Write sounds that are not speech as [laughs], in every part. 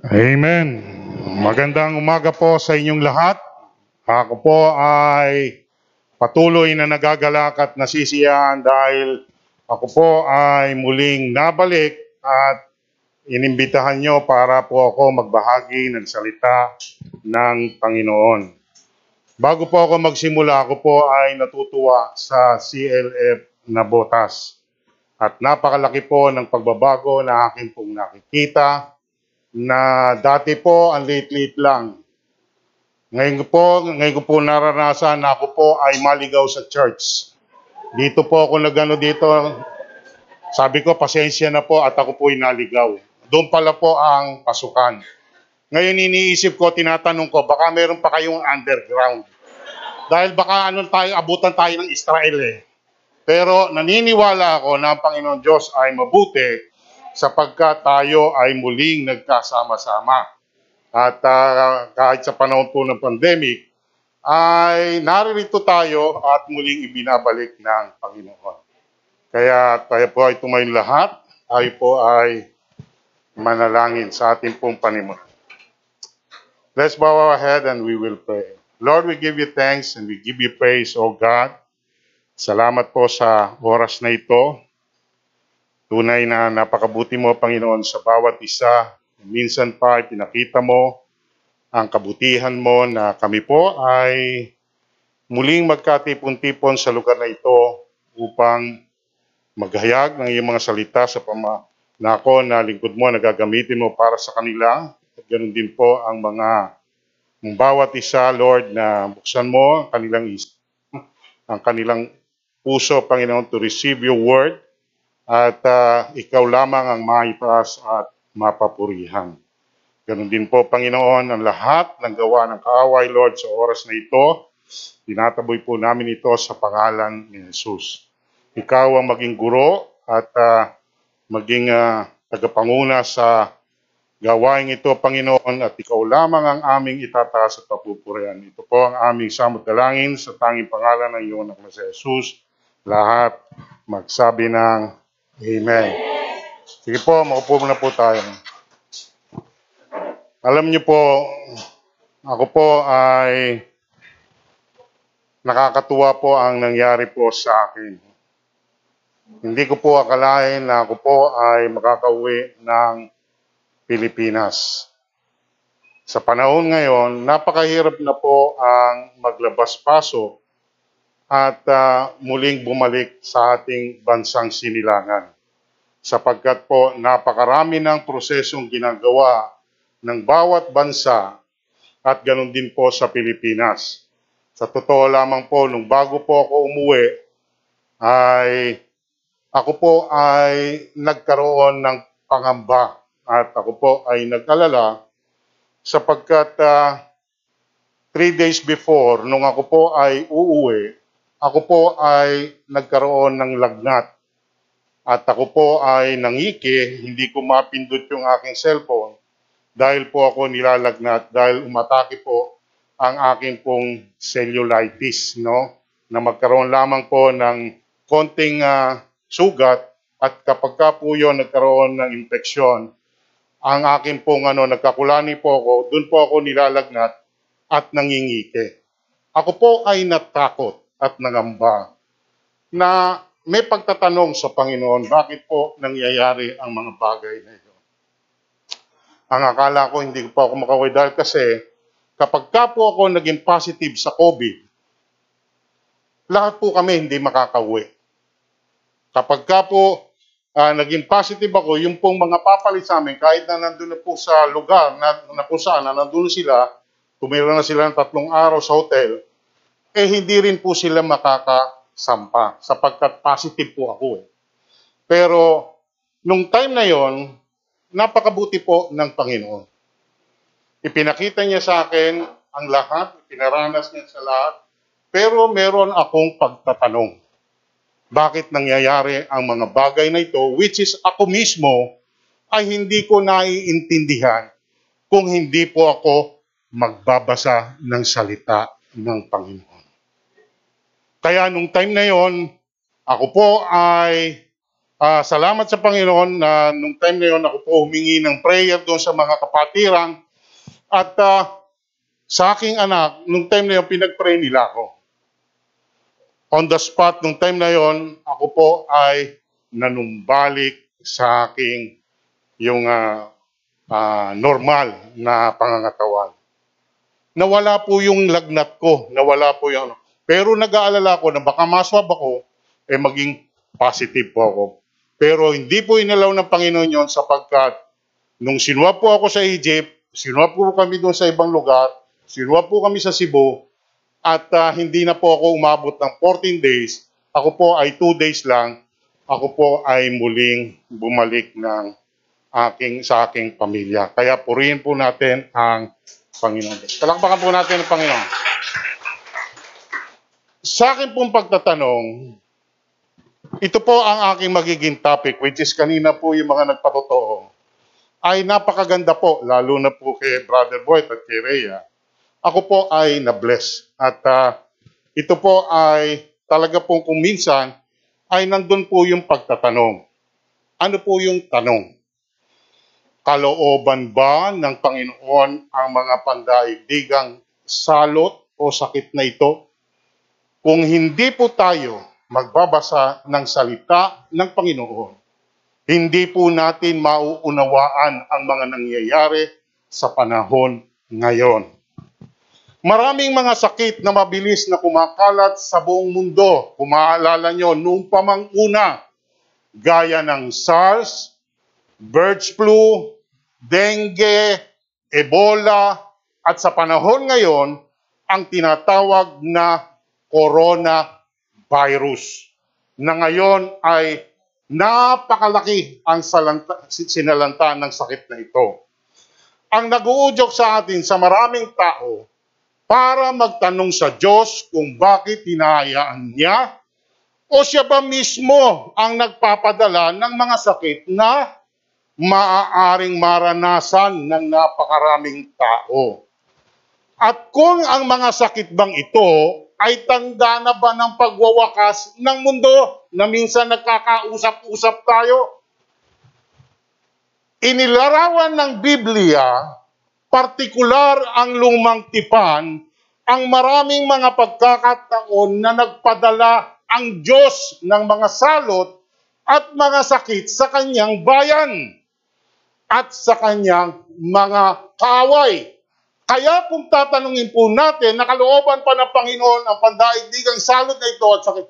Amen. Magandang umaga po sa inyong lahat. Ako po ay patuloy na nagagalak at nasisiyahan dahil ako po ay muling nabalik at inimbitahan nyo para po ako magbahagi ng salita ng Panginoon. Bago po ako magsimula, ako po ay natutuwa sa CLF na botas. At napakalaki po ng pagbabago na aking pong nakikita na dati po ang late-late lang. Ngayon po, ngayon ko po naranasan na ako po ay maligaw sa church. Dito po ako nagano dito, sabi ko pasensya na po at ako po ay naligaw. Doon pala po ang pasukan. Ngayon iniisip ko, tinatanong ko, baka meron pa kayong underground. Dahil baka ano tayo, abutan tayo ng Israel eh. Pero naniniwala ako na ang Panginoon Diyos ay mabuti sapagkat tayo ay muling nagkasama-sama. At uh, kahit sa panahon po ng pandemic, ay naririto tayo at muling ibinabalik ng Panginoon. Kaya tayo po ay tumayo lahat, tayo po ay manalangin sa ating pong panimulan. Let's bow our head and we will pray. Lord, we give you thanks and we give you praise, O God. Salamat po sa oras na ito Tunay na napakabuti mo, Panginoon, sa bawat isa. Minsan pa, pinakita mo ang kabutihan mo na kami po ay muling magkatipon-tipon sa lugar na ito upang maghayag ng iyong mga salita sa pama na ako na lingkod mo na gagamitin mo para sa kanila. At ganoon din po ang mga ang bawat isa, Lord, na buksan mo ang kanilang isip, ang kanilang puso, Panginoon, to receive your word at uh, ikaw lamang ang maitaas at mapapurihan. Ganon din po, Panginoon, ang lahat ng gawa ng kaaway, Lord, sa oras na ito. Tinataboy po namin ito sa pangalan ni Jesus. Ikaw ang maging guro at uh, maging uh, tagapanguna sa gawain ito, Panginoon, at ikaw lamang ang aming itataas at papupurihan. Ito po ang aming samot dalangin sa tanging pangalan ng iyong anak na si Jesus. Lahat magsabi ng Amen. Sige po, maupo muna po tayo. Alam niyo po, ako po ay nakakatuwa po ang nangyari po sa akin. Hindi ko po akalain na ako po ay makakauwi ng Pilipinas. Sa panahon ngayon, napakahirap na po ang maglabas-pasok at uh, muling bumalik sa ating bansang sinilangan. Sapagkat po napakarami ng prosesong ginagawa ng bawat bansa at ganun din po sa Pilipinas. Sa totoo lamang po, nung bago po ako umuwi, ay ako po ay nagkaroon ng pangamba at ako po ay nag-alala sapagkat uh, three days before, nung ako po ay uuwi, ako po ay nagkaroon ng lagnat. At ako po ay nangiki, hindi ko mapindot yung aking cellphone dahil po ako nilalagnat, dahil umatake po ang aking pong cellulitis, no? Na magkaroon lamang po ng konting uh, sugat at kapag ka po yun nagkaroon ng infeksyon, ang aking pong ano, nagkakulani po ako, doon po ako nilalagnat at nangingike. Ako po ay natakot at nangamba na may pagtatanong sa Panginoon, bakit po nangyayari ang mga bagay na ito? Ang akala ko, hindi ko pa ako makaway dahil kasi kapag ka po ako naging positive sa COVID, lahat po kami hindi makakauwi. Kapag ka po uh, naging positive ako, yung pong mga papalit sa amin, kahit na nandun na po sa lugar na, na kung saan na nandun sila, tumira na sila ng tatlong araw sa hotel, eh hindi rin po sila makakasampa sapagkat positive po ako eh. Pero nung time na yon, napakabuti po ng Panginoon. Ipinakita niya sa akin ang lahat, pinaranas niya sa lahat, pero meron akong pagtatanong. Bakit nangyayari ang mga bagay na ito, which is ako mismo ay hindi ko naiintindihan kung hindi po ako magbabasa ng salita ng Panginoon. Kaya nung time na yon, ako po ay Ah, salamat sa Panginoon na nung time na yon ako po humingi ng prayer doon sa mga kapatiran at ah, sa aking anak, nung time na yon pinag-pray nila ako. On the spot, nung time na yon, ako po ay nanumbalik sa aking yung ah, ah, normal na pangangatawan. Nawala po yung lagnat ko, nawala po yung ano. Pero nag-aalala ko na baka maswab ako, eh maging positive po ako. Pero hindi po inalaw ng Panginoon yon sapagkat nung sinuwa po ako sa Egypt, sinuwa po kami doon sa ibang lugar, sinuwa po kami sa Cebu, at ah, hindi na po ako umabot ng 14 days. Ako po ay 2 days lang. Ako po ay muling bumalik ng aking sa aking pamilya. Kaya purihin po natin ang Panginoon. Palakpakan po natin ang Panginoon. Sa akin pong pagtatanong, ito po ang aking magiging topic, which is kanina po yung mga nagpatotoo, ay napakaganda po, lalo na po kay Brother Boyd at kay Rhea. Ako po ay na-bless. At ah, ito po ay talaga po kung minsan ay nandun po yung pagtatanong. Ano po yung tanong? Kalooban ba ng Panginoon ang mga pandaigdigang salot o sakit na ito? Kung hindi po tayo magbabasa ng salita ng Panginoon, hindi po natin mauunawaan ang mga nangyayari sa panahon ngayon. Maraming mga sakit na mabilis na kumakalat sa buong mundo. Kung maaalala nyo, noong pamang una, gaya ng SARS, bird flu, dengue, Ebola, at sa panahon ngayon, ang tinatawag na coronavirus na ngayon ay napakalaki ang salanta, sinalanta ng sakit na ito. Ang naguudyok sa atin sa maraming tao para magtanong sa Diyos kung bakit hinahayaan niya o siya ba mismo ang nagpapadala ng mga sakit na maaaring maranasan ng napakaraming tao. At kung ang mga sakit bang ito ay tanda na ba ng pagwawakas ng mundo na minsan nagkakausap-usap tayo? Inilarawan ng Biblia, partikular ang lumang tipan, ang maraming mga pagkakataon na nagpadala ang Diyos ng mga salot at mga sakit sa kanyang bayan at sa kanyang mga kaaway. Kaya kung tatanungin po natin, nakalooban pa ng Panginoon ang pandaigdigang salot na ito at sakit.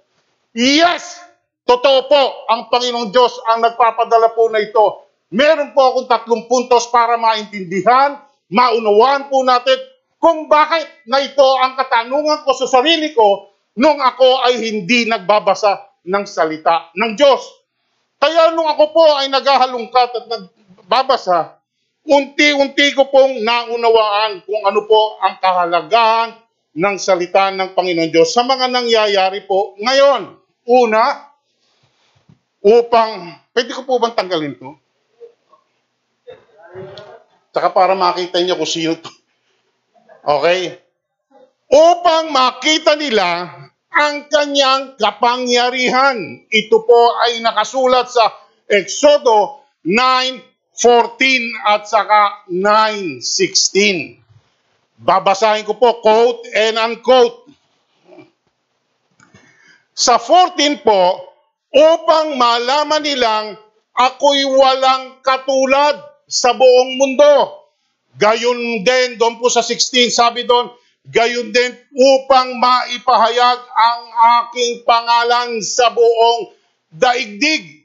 Yes! Totoo po, ang Panginoong Diyos ang nagpapadala po na ito. Meron po akong tatlong puntos para maintindihan, maunawaan po natin kung bakit na ito ang katanungan ko sa sarili ko nung ako ay hindi nagbabasa ng salita ng Diyos. Kaya nung ako po ay naghahalungkat at nagbabasa, unti-unti ko pong naunawaan kung ano po ang kahalagahan ng salita ng Panginoon Diyos sa mga nangyayari po ngayon. Una, upang, pwede ko po bang tanggalin to? Tsaka para makita niyo kung sino to. Okay? Upang makita nila ang kanyang kapangyarihan. Ito po ay nakasulat sa Exodo 9.14 at saka 9.16. Babasahin ko po, quote and unquote. Sa 14 po, upang malaman nilang ako'y walang katulad sa buong mundo. Gayon din, doon po sa 16, sabi doon, gayon din upang maipahayag ang aking pangalan sa buong daigdig.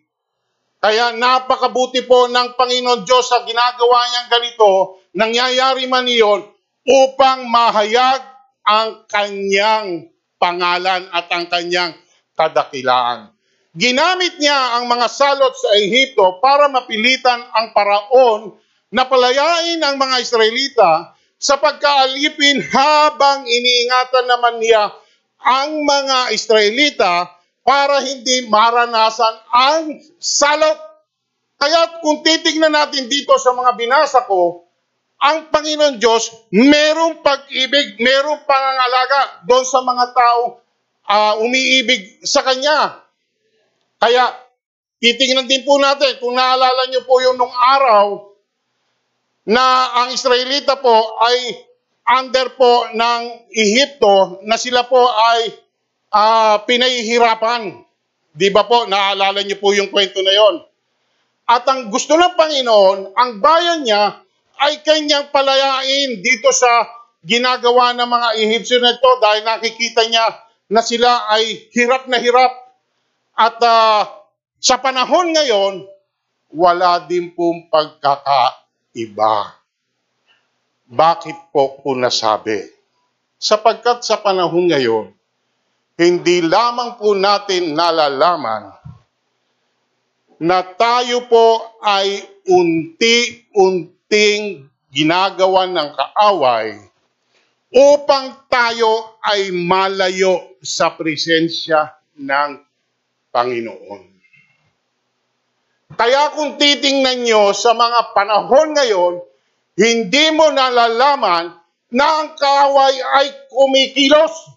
Kaya napakabuti po ng Panginoon Diyos sa ginagawa niyang ganito, nangyayari man iyon, upang mahayag ang kanyang pangalan at ang kanyang kadakilaan. Ginamit niya ang mga salot sa Ehipto para mapilitan ang paraon na palayain ang mga Israelita sa pagkaalipin habang iniingatan naman niya ang mga Israelita para hindi maranasan ang salot. Kaya kung titignan natin dito sa mga binasa ko, ang Panginoon Diyos merong pag-ibig, merong pangangalaga doon sa mga tao uh, umiibig sa Kanya. Kaya titingnan din po natin, kung naalala niyo po yung nung araw na ang Israelita po ay under po ng Ehipto na sila po ay ah, pinahihirapan. Di ba po, naalala niyo po yung kwento na yon. At ang gusto ng Panginoon, ang bayan niya ay kanyang palayain dito sa ginagawa ng mga Ehipsyo na ito dahil nakikita niya na sila ay hirap na hirap. At ah, sa panahon ngayon, wala din pong pagkakaiba. Bakit po po nasabi? Sapagkat sa panahon ngayon, hindi lamang po natin nalalaman na tayo po ay unti-unting ginagawa ng kaaway upang tayo ay malayo sa presensya ng Panginoon. Kaya kung titingnan nyo sa mga panahon ngayon, hindi mo nalalaman na ang kaaway ay kumikilos.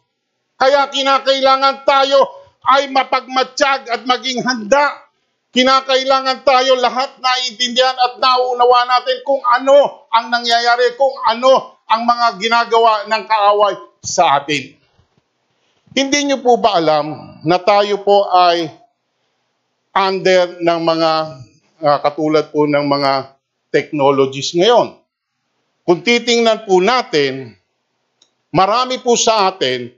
Kaya kinakailangan tayo ay mapagmatsyag at maging handa. Kinakailangan tayo lahat naiintindihan at nauunawa natin kung ano ang nangyayari, kung ano ang mga ginagawa ng kaaway sa atin. Hindi niyo po ba alam na tayo po ay under ng mga ah, katulad po ng mga technologies ngayon? Kung titingnan po natin, marami po sa atin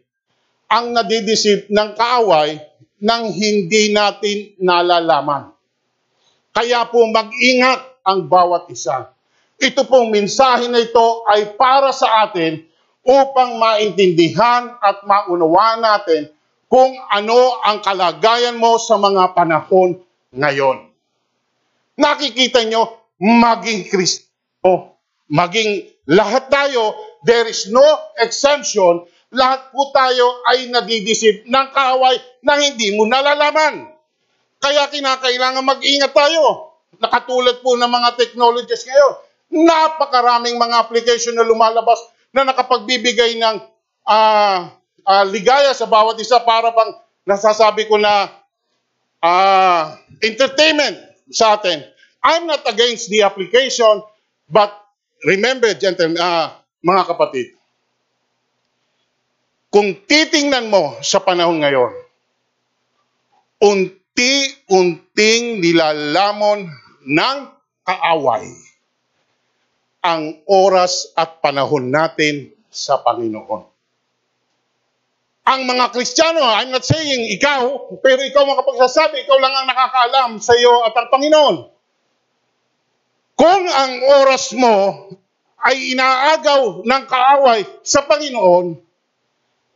ang nadidisip ng kaaway nang hindi natin nalalaman. Kaya po mag-ingat ang bawat isa. Ito pong mensahe na ito ay para sa atin upang maintindihan at maunawaan natin kung ano ang kalagayan mo sa mga panahon ngayon. Nakikita nyo, maging Kristo, maging lahat tayo, there is no exemption, lahat po tayo ay nadidisip ng kaaway na hindi mo nalalaman. Kaya kinakailangan mag-ingat tayo. Nakatulad po ng mga technologies ngayon. Napakaraming mga application na lumalabas na nakapagbibigay ng ah, ah, ligaya sa bawat isa para bang nasasabi ko na ah, entertainment sa atin. I'm not against the application, but remember, gentlemen, ah, mga kapatid, kung titingnan mo sa panahon ngayon, unti-unting nilalamon ng kaaway ang oras at panahon natin sa Panginoon. Ang mga Kristiyano, I'm not saying ikaw, pero ikaw makapagsasabi, ikaw lang ang nakakaalam sa iyo at ang Panginoon. Kung ang oras mo ay inaagaw ng kaaway sa Panginoon,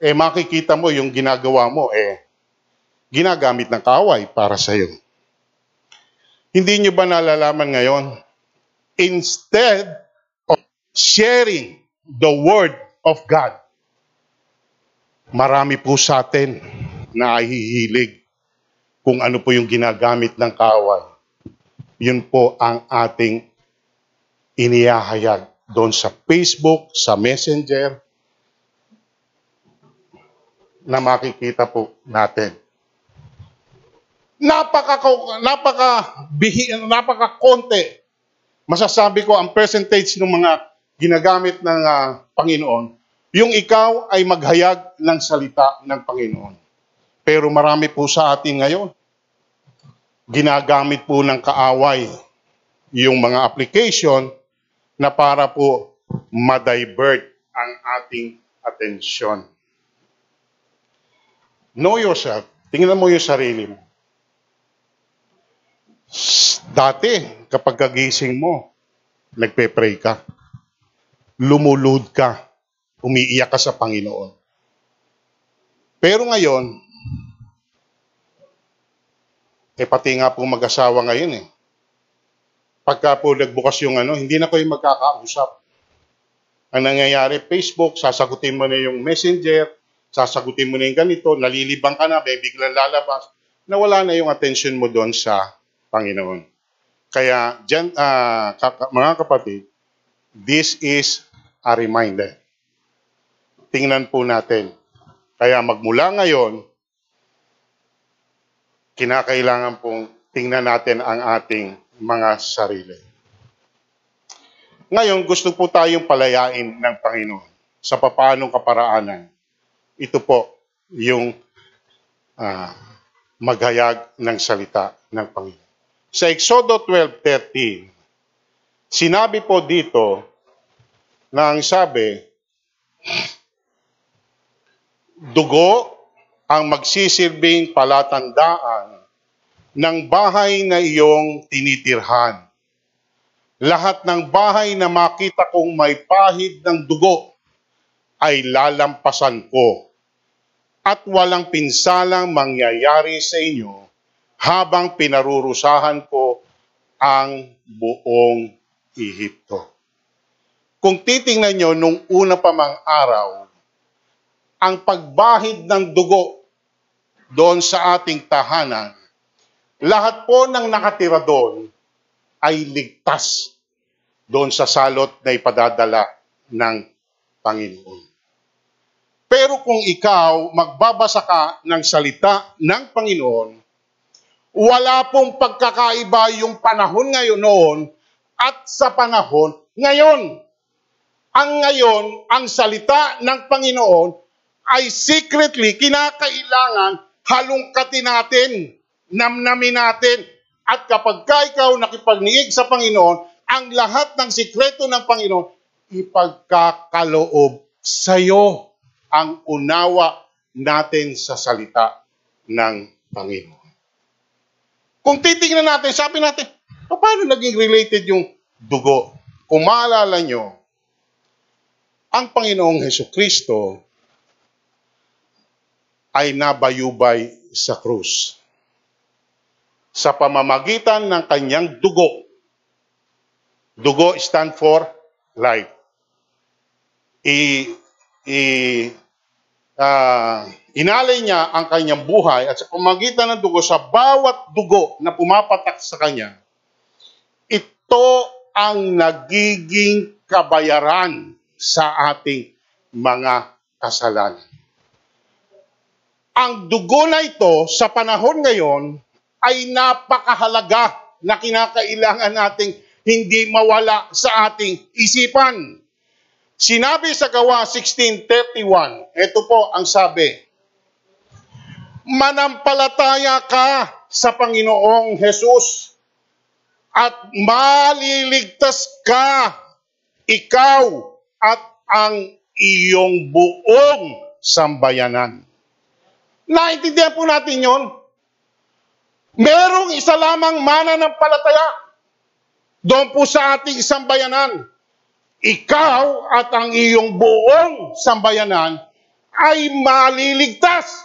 eh makikita mo yung ginagawa mo, eh ginagamit ng kaaway para sa iyo. Hindi nyo ba nalalaman ngayon? Instead of sharing the word of God, marami po sa atin na hihilig kung ano po yung ginagamit ng kaaway. Yun po ang ating inihahayag doon sa Facebook, sa Messenger, na makikita po natin. Napaka napaka bihi, napaka konti. Masasabi ko ang percentage ng mga ginagamit ng ah, Panginoon, yung ikaw ay maghayag ng salita ng Panginoon. Pero marami po sa atin ngayon, ginagamit po ng kaaway yung mga application na para po ma-divert ang ating atensyon. Know yourself. Tingnan mo yung sarili mo. Dati, kapag kagising mo, nagpe-pray ka. Lumulud ka. Umiiyak ka sa Panginoon. Pero ngayon, eh pati nga po mag-asawa ngayon eh. Pagka po nagbukas yung ano, hindi na kayo magkakausap. Ang nangyayari, Facebook, sasagutin mo na yung messenger, sasagutin mo na yung ganito, nalilibang ka na, may biglang lalabas, na wala na yung attention mo doon sa Panginoon. Kaya, dyan, kaka- mga kapatid, this is a reminder. Tingnan po natin. Kaya magmula ngayon, kinakailangan pong tingnan natin ang ating mga sarili. Ngayon, gusto po tayong palayain ng Panginoon sa papanong kaparaanan. Ito po yung ah, maghayag ng salita ng Panginoon. Sa Exodo 12.13, sinabi po dito na ang sabi, dugo ang magsisilbing palatandaan ng bahay na iyong tinitirhan. Lahat ng bahay na makita kong may pahid ng dugo ay lalampasan ko at walang pinsalang mangyayari sa inyo habang pinarurusahan ko ang buong Ehipto. Kung titingnan nyo nung una pa mang araw, ang pagbahid ng dugo doon sa ating tahanan, lahat po ng nakatira doon ay ligtas doon sa salot na ipadadala ng Panginoon. Pero kung ikaw magbabasa ka ng salita ng Panginoon, wala pong pagkakaiba yung panahon ngayon noon at sa panahon ngayon. Ang ngayon, ang salita ng Panginoon ay secretly kinakailangan halungkatin natin, namnamin natin, at kapag ka ikaw nakipagniig sa Panginoon, ang lahat ng sikreto ng Panginoon, ipagkakaloob sa iyo ang unawa natin sa salita ng Panginoon. Kung titingnan natin, sabi natin, paano naging related yung dugo? Kung maalala nyo, ang Panginoong Heso Kristo ay nabayubay sa krus. Sa pamamagitan ng kanyang dugo, dugo stand for life. I, i, ah, inalay niya ang kanyang buhay at sa pamamagitan ng dugo, sa bawat dugo na pumapatak sa kanya, ito ang nagiging kabayaran sa ating mga kasalanan. Ang dugo na ito sa panahon ngayon ay napakahalaga na kinakailangan nating hindi mawala sa ating isipan. Sinabi sa gawa 16.31, ito po ang sabi, Manampalataya ka sa Panginoong Jesus at maliligtas ka, ikaw at ang iyong buong sambayanan. Naintindihan po natin yon. Merong isa lamang mana ng palataya doon po sa ating sambayanan. Ikaw at ang iyong buong sambayanan ay maliligtas.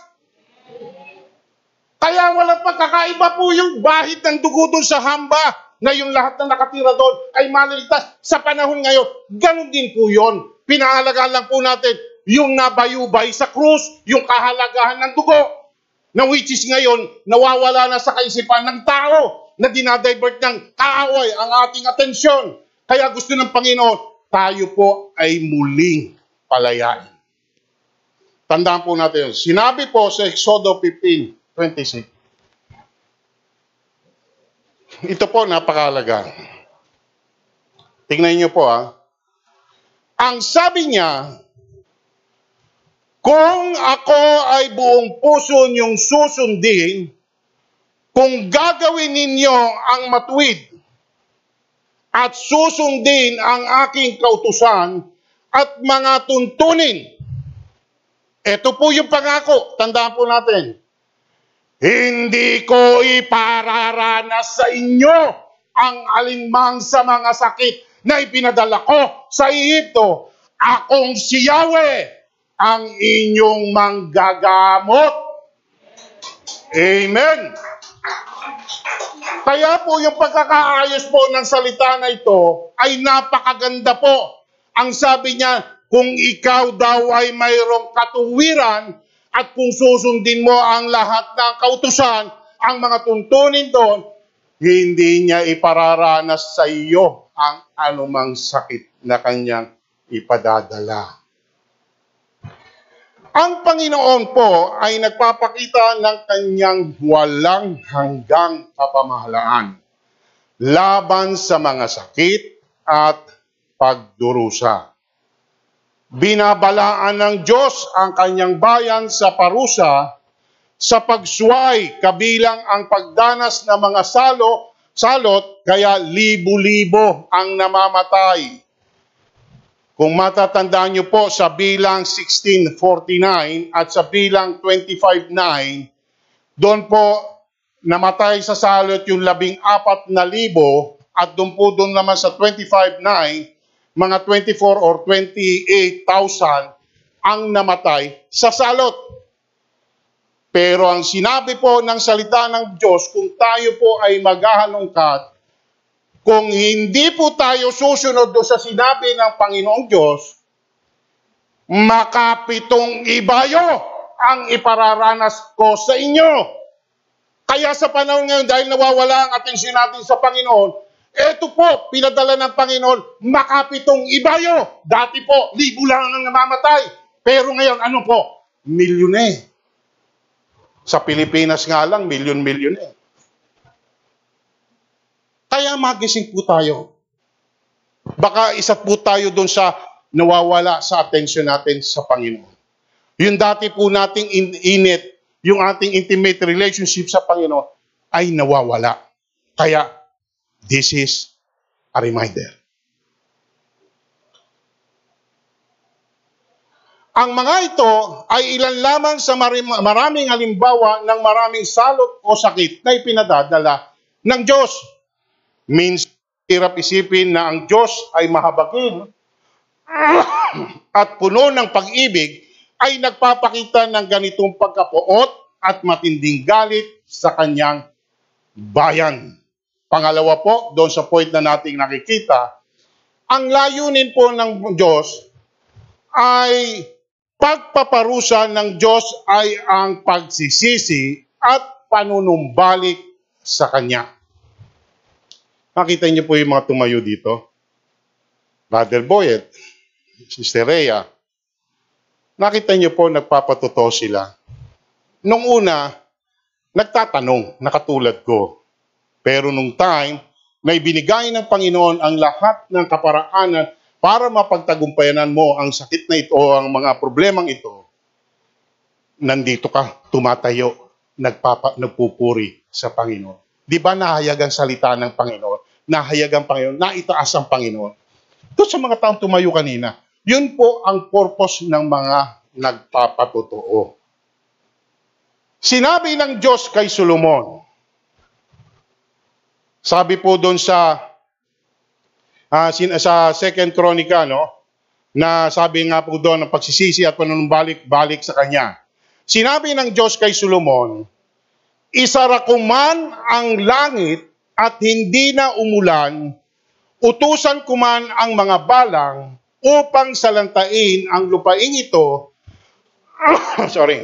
Kaya walang pagkakaiba po yung bahid ng dugo doon sa hamba na yung lahat na nakatira doon ay maliligtas sa panahon ngayon. Ganon din po yon. Pinahalagaan lang po natin yung nabayubay sa krus, yung kahalagahan ng dugo, na which is ngayon, nawawala na sa kaisipan ng tao na dinadivert ng kaaway ang ating atensyon. Kaya gusto ng Panginoon, tayo po ay muling palayain. Tandaan po natin yun. Sinabi po sa Exodo 15, 26. Ito po napakalaga. Tingnan niyo po ha. Ang sabi niya, kung ako ay buong puso niyong susundin, kung gagawin ninyo ang matuwid at susundin ang aking kautusan at mga tuntunin, ito po yung pangako, tandaan po natin. Hindi ko ipararanas sa inyo ang alinmang sa mga sakit na ipinadala ko sa Egypto. Akong si Yahweh ang inyong manggagamot. Amen. Kaya po yung pagkakaayos po ng salita na ito ay napakaganda po. Ang sabi niya, kung ikaw daw ay mayroong katuwiran at kung susundin mo ang lahat ng kautusan, ang mga tuntunin doon, hindi niya ipararanas sa iyo ang anumang sakit na kanyang ipadadala. Ang Panginoon po ay nagpapakita ng kanyang walang hanggang kapamahalaan laban sa mga sakit at pagdurusa. Binabalaan ng Diyos ang kanyang bayan sa parusa sa pagsuway kabilang ang pagdanas ng mga salo, salot, kaya libo-libo ang namamatay kung matatandaan niyo po sa bilang 1649 at sa bilang 25.9, doon po namatay sa salot yung labing apat na libo at doon po doon naman sa 25.9, mga 24 or 28,000 ang namatay sa salot. Pero ang sinabi po ng salita ng Diyos, kung tayo po ay maghahalongkat, kung hindi po tayo susunod do sa sinabi ng Panginoong Diyos, makapitong ibayo ang ipararanas ko sa inyo. Kaya sa panahon ngayon, dahil nawawala ang atensyon natin sa Panginoon, eto po, pinadala ng Panginoon, makapitong ibayo. Dati po, libo lang ang namamatay. Pero ngayon, ano po? Milyon eh. Sa Pilipinas nga lang, milyon-milyon eh. Kaya magising po tayo. Baka isa po tayo doon sa nawawala sa atensyon natin sa Panginoon. Yung dati po nating init, yung ating intimate relationship sa Panginoon ay nawawala. Kaya, this is a reminder. Ang mga ito ay ilan lamang sa maraming halimbawa ng maraming salot o sakit na ipinadadala ng Diyos means hirap isipin na ang Diyos ay mahabagin at puno ng pag-ibig ay nagpapakita ng ganitong pagkapuot at matinding galit sa kanyang bayan. Pangalawa po, doon sa point na nating nakikita, ang layunin po ng Diyos ay pagpaparusa ng Diyos ay ang pagsisisi at panunumbalik sa Kanya. Makita niyo po yung mga tumayo dito. Brother Boyet, Sister Rhea. Nakita niyo po, nagpapatotoo sila. Nung una, nagtatanong, nakatulad ko. Pero nung time, na ibinigay ng Panginoon ang lahat ng kaparaanan para mapagtagumpayanan mo ang sakit na ito o ang mga problemang ito, nandito ka, tumatayo, nagpapa, nagpupuri sa Panginoon. Di ba nahayag ang salita ng Panginoon? Nahayag ang Panginoon, naitaas ang Panginoon. Doon sa mga taong tumayo kanina, yun po ang purpose ng mga nagpapatotoo. Sinabi ng Diyos kay Solomon, sabi po doon sa uh, sa Second Chronica, no, na sabi nga po doon ng pagsisisi at panunumbalik-balik sa kanya. Sinabi ng Diyos kay Solomon, Isara ko man ang langit at hindi na umulan, utusan ko man ang mga balang upang salantain ang lupaing ito. [coughs] sorry.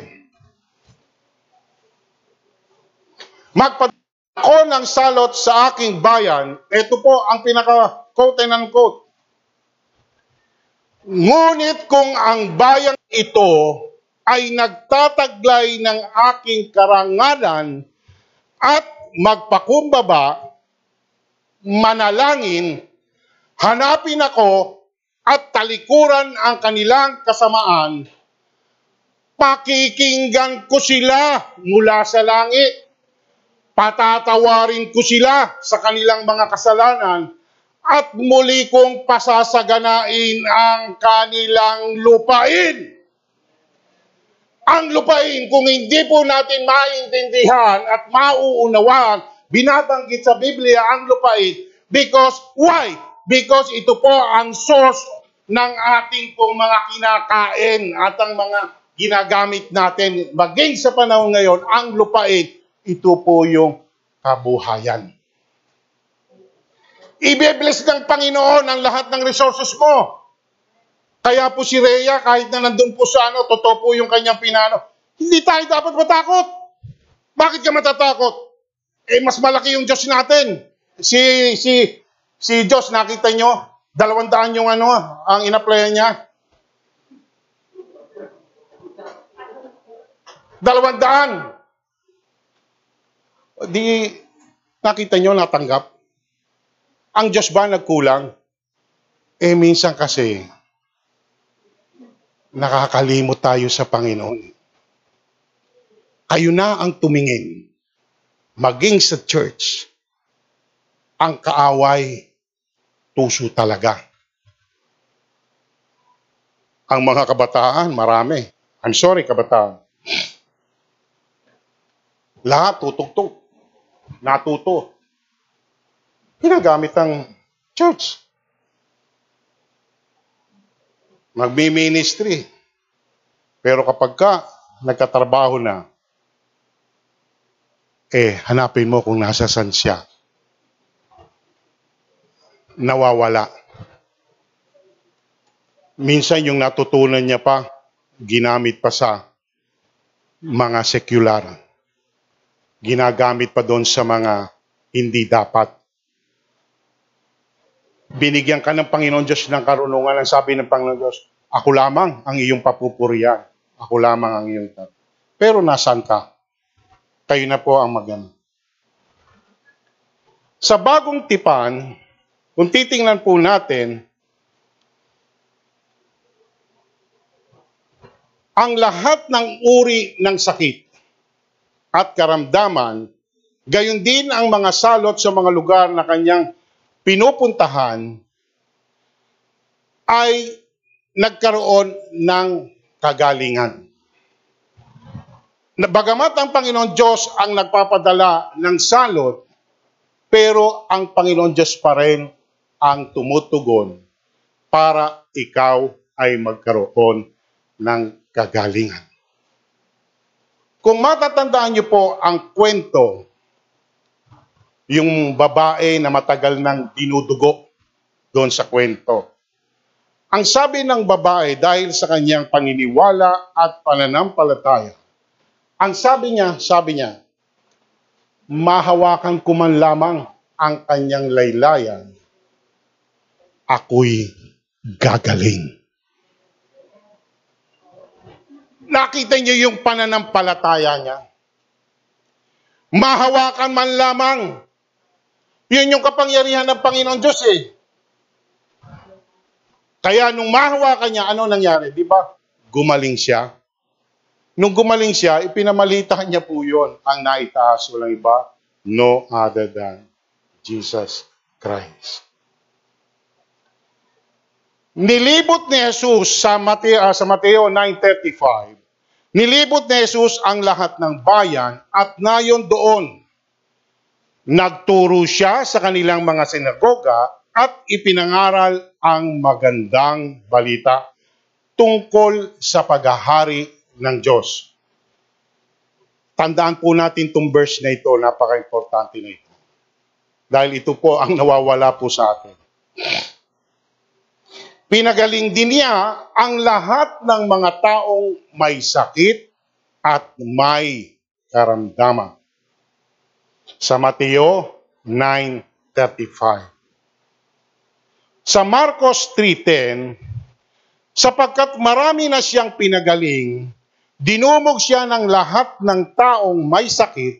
Magpadala ko ng salot sa aking bayan. Ito po ang pinaka-quote and unquote. Ngunit kung ang bayan ito ay nagtataglay ng aking karangalan at magpakumbaba, manalangin, hanapin ako at talikuran ang kanilang kasamaan, pakikinggan ko sila mula sa langit. Patatawarin ko sila sa kanilang mga kasalanan at muli kong pasasaganain ang kanilang lupain ang lupain, kung hindi po natin maintindihan at mauunawaan, binabanggit sa Biblia ang lupain. Because, why? Because ito po ang source ng ating pong mga kinakain at ang mga ginagamit natin. Maging sa panahon ngayon, ang lupain, ito po yung kabuhayan. Ibe-bless ng Panginoon ang lahat ng resources mo. Kaya po si Rhea, kahit na nandun po sa ano, totoo po yung kanyang pinano, hindi tayo dapat matakot. Bakit ka matatakot? Eh, mas malaki yung Diyos natin. Si, si, si Diyos, nakita nyo, dalawang daan yung ano, ang inaplayan niya. Dalawang daan. Di, nakita nyo, natanggap. Ang Diyos ba nagkulang? Eh, minsan kasi, nakakalimot tayo sa Panginoon. Kayo na ang tumingin, maging sa church, ang kaaway, tuso talaga. Ang mga kabataan, marami. I'm sorry, kabataan. Lahat tutugtog. Natuto. Ginagamit ang church. Magmi-ministry. Pero kapag ka nagkatrabaho na, eh, hanapin mo kung nasa san siya. Nawawala. Minsan yung natutunan niya pa, ginamit pa sa mga sekular. Ginagamit pa doon sa mga hindi dapat. Binigyan ka ng Panginoon Diyos ng karunungan. Ang sabi ng Panginoon Diyos, ako lamang ang iyong papupurian. Ako lamang ang iyong tat. Pero nasan ka? Kayo na po ang magano. Sa bagong tipan, kung titingnan po natin, ang lahat ng uri ng sakit at karamdaman, gayon din ang mga salot sa mga lugar na kanyang pinupuntahan, ay nagkaroon ng kagalingan. Bagamat ang Panginoon Diyos ang nagpapadala ng salot, pero ang Panginoon Diyos pa rin ang tumutugon para ikaw ay magkaroon ng kagalingan. Kung matatandaan niyo po ang kwento, yung babae na matagal nang dinudugo doon sa kwento. Ang sabi ng babae dahil sa kanyang paniniwala at pananampalataya, ang sabi niya, sabi niya, mahawakan ko man lamang ang kanyang laylayan, ako'y gagaling. Nakita niyo yung pananampalataya niya. Mahawakan man lamang. Yun yung kapangyarihan ng Panginoon Diyos eh. Kaya nung mahawakan niya, ano nangyari? Di ba? Gumaling siya. Nung gumaling siya, ipinamalita niya po yun. Ang naitaas, walang iba, no other than Jesus Christ. Nilibot ni Jesus sa Mateo, uh, sa Mateo 9.35, nilibot ni Jesus ang lahat ng bayan at nayon doon. Nagturo siya sa kanilang mga sinagoga at ipinangaral ang magandang balita tungkol sa paghahari ng Diyos. Tandaan po natin itong verse na ito, napaka-importante na ito. Dahil ito po ang nawawala po sa atin. Pinagaling din niya ang lahat ng mga taong may sakit at may karamdaman. Sa Mateo 9.35 Sa Marcos 3.10 Sapagkat marami na siyang pinagaling, dinumog siya ng lahat ng taong may sakit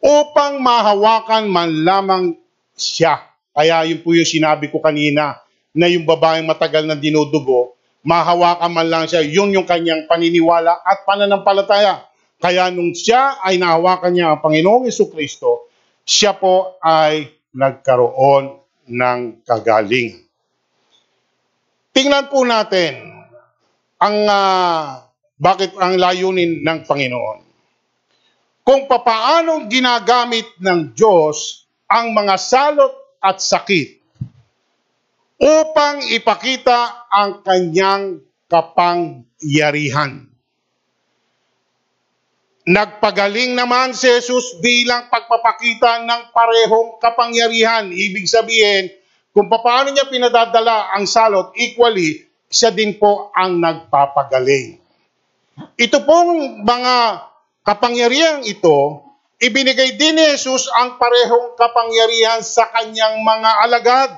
upang mahawakan man lamang siya. Kaya yun po yung sinabi ko kanina, na yung babaeng matagal na dinudugo, mahawakan man lang siya, yun yung kanyang paniniwala at pananampalataya. Kaya nung siya ay nahawakan niya ang Panginoong Iso Kristo, siya po ay nagkaroon ng kagaling. Tingnan po natin ang uh, bakit ang layunin ng Panginoon. Kung papaano ginagamit ng Diyos ang mga salot at sakit upang ipakita ang kanyang kapangyarihan. Nagpagaling naman si Jesus bilang pagpapakita ng parehong kapangyarihan. Ibig sabihin, kung paano niya pinadadala ang salot, equally, siya din po ang nagpapagaling. Ito pong mga kapangyarihan ito, ibinigay din ni Jesus ang parehong kapangyarihan sa kanyang mga alagad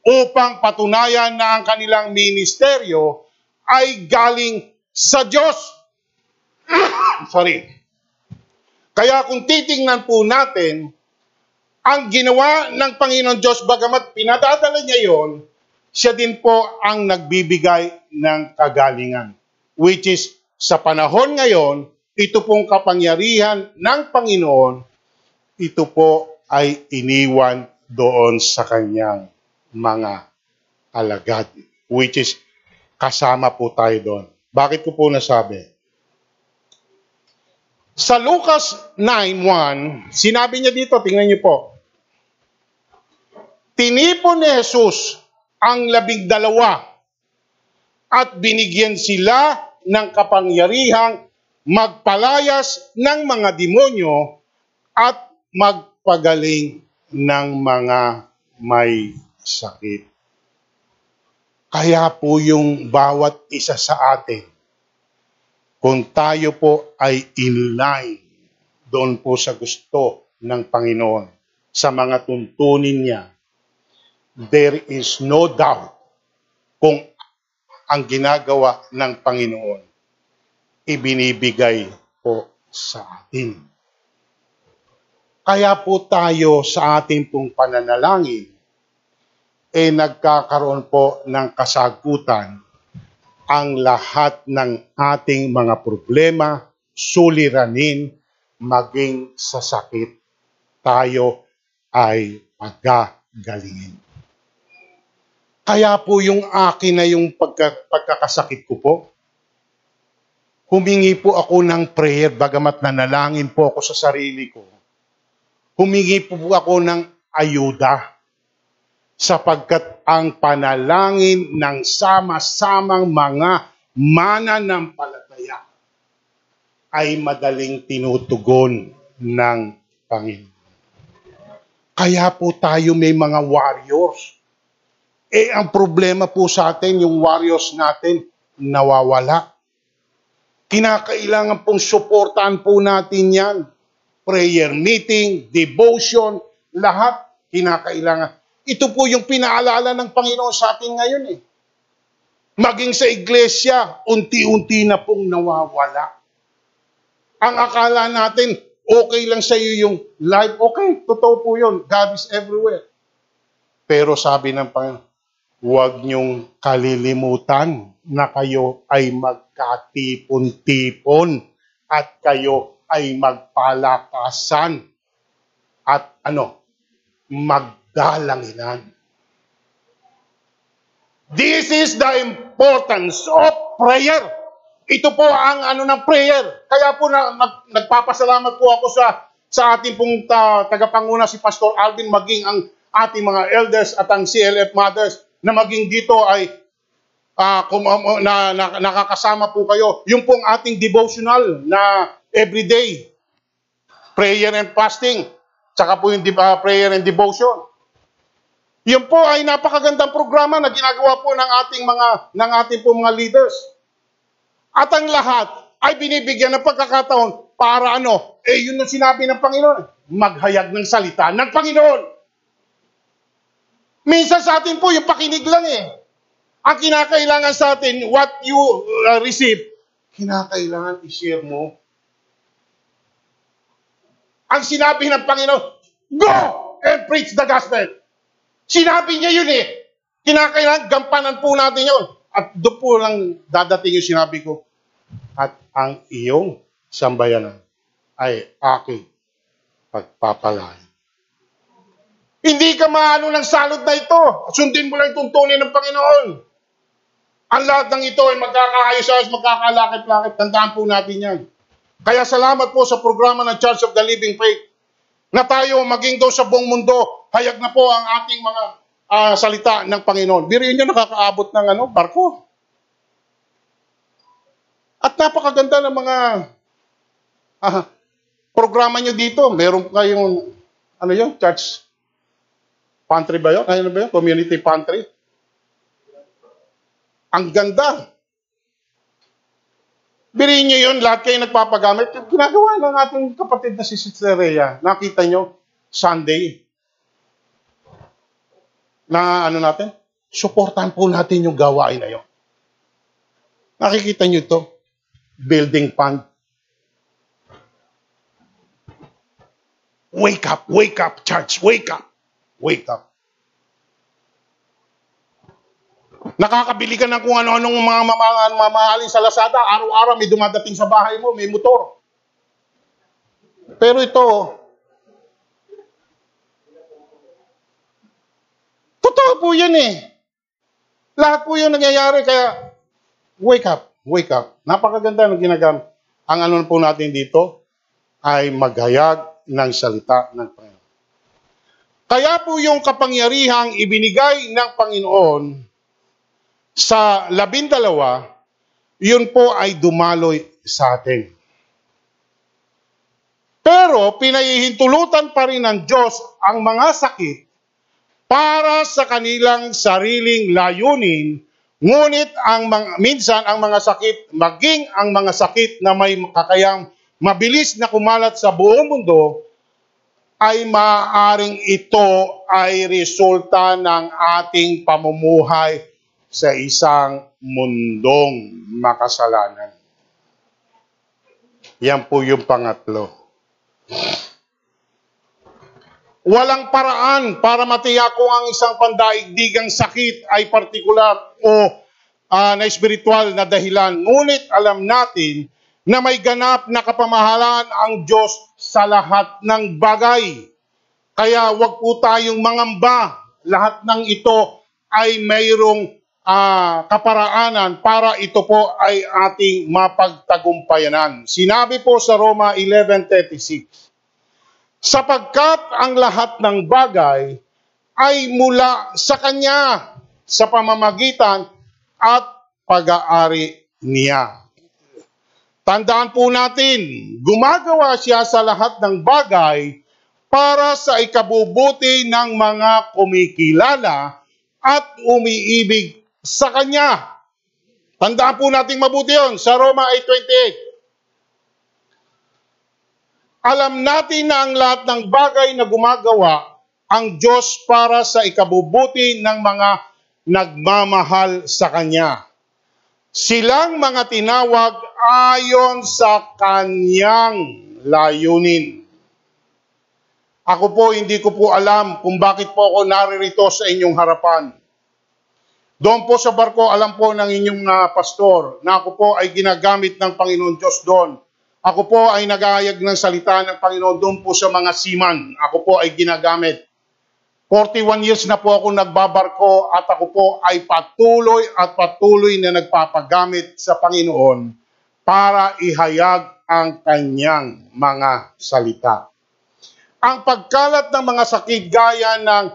upang patunayan na ang kanilang ministeryo ay galing sa Diyos. [coughs] Sorry. Kaya kung titingnan po natin, ang ginawa ng Panginoon Diyos, bagamat pinadadala niya yon, siya din po ang nagbibigay ng kagalingan. Which is, sa panahon ngayon, ito pong kapangyarihan ng Panginoon, ito po ay iniwan doon sa kanyang mga alagad. Which is, kasama po tayo doon. Bakit ko po nasabi? Sa Lucas 9.1, sinabi niya dito, tingnan niyo po, Tinipon ni Jesus ang labing dalawa at binigyan sila ng kapangyarihang magpalayas ng mga demonyo at magpagaling ng mga may sakit. Kaya po yung bawat isa sa atin, kung tayo po ay in line doon po sa gusto ng Panginoon, sa mga tuntunin niya, there is no doubt kung ang ginagawa ng Panginoon ibinibigay po sa atin. Kaya po tayo sa ating pong pananalangin eh nagkakaroon po ng kasagutan ang lahat ng ating mga problema, suliranin, maging sa sakit, tayo ay paggagalingin. Kaya po yung akin na yung pagka, pagkakasakit ko po, humingi po ako ng prayer, bagamat nanalangin po ako sa sarili ko. Humingi po, po ako ng ayuda sapagkat ang panalangin ng sama-samang mga mananampalataya ay madaling tinutugon ng Panginoon. Kaya po tayo may mga warriors eh, ang problema po sa atin, yung warriors natin, nawawala. Kinakailangan pong suportahan po natin yan. Prayer meeting, devotion, lahat kinakailangan. Ito po yung pinaalala ng Panginoon sa atin ngayon eh. Maging sa iglesia, unti-unti na pong nawawala. Ang akala natin, okay lang sa iyo yung life. Okay, totoo po yun. God is everywhere. Pero sabi ng Panginoon, huwag niyong kalilimutan na kayo ay magkatipon-tipon at kayo ay magpalakasan at ano, magdalanginan. This is the importance of prayer. Ito po ang ano ng prayer. Kaya po na, nag, nagpapasalamat po ako sa sa ating pong ta, tagapanguna si Pastor Alvin maging ang ating mga elders at ang CLF mothers na maging dito ay uh, kum, um, na, na, nakakasama po kayo. Yung pong ating devotional na everyday prayer and fasting, tsaka po yung uh, prayer and devotion. Yun po ay napakagandang programa na ginagawa po ng ating mga ng ating po mga leaders. At ang lahat ay binibigyan ng pagkakataon para ano? Eh yun ang sinabi ng Panginoon, maghayag ng salita ng Panginoon. Minsan sa atin po, yung pakinig lang eh. Ang kinakailangan sa atin, what you uh, receive, kinakailangan i-share mo. Ang sinabi ng Panginoon, go and preach the gospel. Sinabi niya yun eh. Kinakailangan gampanan po natin yun. At doon po lang dadating yung sinabi ko. At ang iyong sambayanan ay aking pagpapalain. Hindi ka maano ng salot na ito. Sundin mo lang tuntunin ng Panginoon. Ang lahat ng ito ay magkakaayos-ayos, magkakalakit-lakit. Tandaan po natin yan. Kaya salamat po sa programa ng Church of the Living Faith na tayo maging doon sa buong mundo. Hayag na po ang ating mga uh, salita ng Panginoon. Biriin nyo nakakaabot ng ano, barko. At napakaganda ng mga uh, programa nyo dito. Meron kayong, ano yun, church Pantry ba yun? Ano ba yun? Community pantry? Ang ganda. Birin nyo yun, lahat kayo nagpapagamit. Ginagawa ng ating kapatid na si Sister Rhea, nakita nyo, Sunday, na ano natin, suportahan po natin yung gawain na yun. Nakikita nyo ito, building fund. Wake up, wake up, church, wake up, wake up. Nakakabili ka ng kung ano-anong mga mamahalin mamahalin sa Lazada. Araw-araw may dumadating sa bahay mo, may motor. Pero ito, totoo po yan eh. Lahat po yung nangyayari. Kaya, wake up, wake up. Napakaganda ng ginagamit. Ang ano po natin dito ay maghayag ng salita ng Panginoon. Kaya po yung kapangyarihang ibinigay ng Panginoon sa labindalawa, yun po ay dumaloy sa atin. Pero pinahihintulutan pa rin ng Diyos ang mga sakit para sa kanilang sariling layunin, ngunit ang mga, minsan ang mga sakit, maging ang mga sakit na may kakayang mabilis na kumalat sa buong mundo, ay maaaring ito ay resulta ng ating pamumuhay sa isang mundong makasalanan. Yan po yung pangatlo. Walang paraan para matiyak kung ang isang pandaigdigang sakit ay partikular o uh, na espiritual na dahilan. Ngunit alam natin na may ganap na kapamahalaan ang Diyos sa lahat ng bagay. Kaya wag po tayong mangamba. Lahat ng ito ay mayroong uh, kaparaanan para ito po ay ating mapagtagumpayanan. Sinabi po sa Roma 11.36, sapagkat ang lahat ng bagay ay mula sa Kanya sa pamamagitan at pag-aari niya. Tandaan po natin, gumagawa siya sa lahat ng bagay para sa ikabubuti ng mga kumikilala at umiibig sa Kanya. Tandaan po natin mabuti yon sa Roma 8.28. Alam natin na ang lahat ng bagay na gumagawa ang Diyos para sa ikabubuti ng mga nagmamahal sa Kanya. Silang mga tinawag ayon sa Kanyang layunin. Ako po, hindi ko po alam kung bakit po ako naririto sa inyong harapan. Doon po sa barko, alam po ng inyong uh, pastor na ako po ay ginagamit ng Panginoon Diyos doon ako po ay nagahayag ng salita ng Panginoon doon po sa mga siman. Ako po ay ginagamit. 41 years na po ako nagbabarko at ako po ay patuloy at patuloy na nagpapagamit sa Panginoon para ihayag ang kanyang mga salita. Ang pagkalat ng mga sakit gaya ng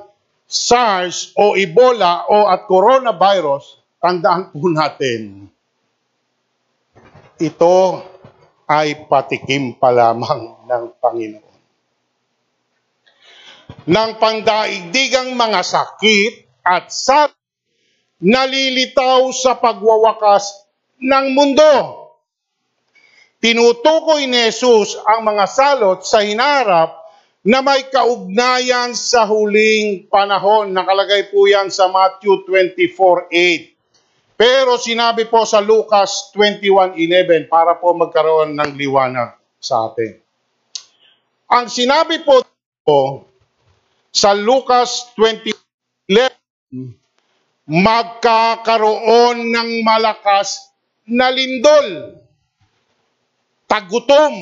SARS o Ebola o at coronavirus, tandaan po natin, ito ay patikim pa lamang ng Panginoon. Nang pandaigdigang mga sakit at sa nalilitaw sa pagwawakas ng mundo. Tinutukoy ni Jesus ang mga salot sa hinarap na may kaugnayan sa huling panahon. Nakalagay po yan sa Matthew 24.8. Pero sinabi po sa Lucas 21.11 para po magkaroon ng liwanag sa atin. Ang sinabi po sa Lucas 20.11, magkakaroon ng malakas na lindol, tagutom,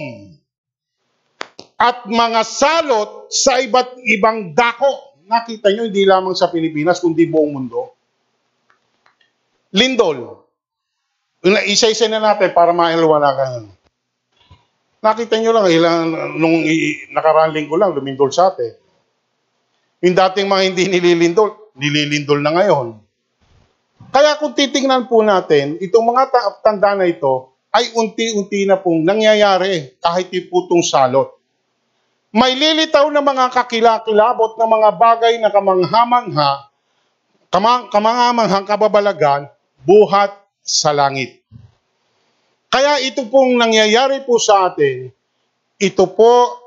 at mga salot sa iba't ibang dako. Nakita nyo, hindi lamang sa Pilipinas, kundi buong mundo. Lindol. Isa-isa na natin para mailwanagan. Nakita nyo lang, ilang, nung nakaraan linggo lang, lumindol sa atin. Yung dating mga hindi nililindol, nililindol na ngayon. Kaya kung titingnan po natin, itong mga tanda na ito, ay unti-unti na pong nangyayari kahit iputong salot. May lilitaw na mga kakilakilabot na mga bagay na kamanghamangha, kamang, kamangamanghang kababalagan buhat sa langit. Kaya ito pong nangyayari po sa atin, ito po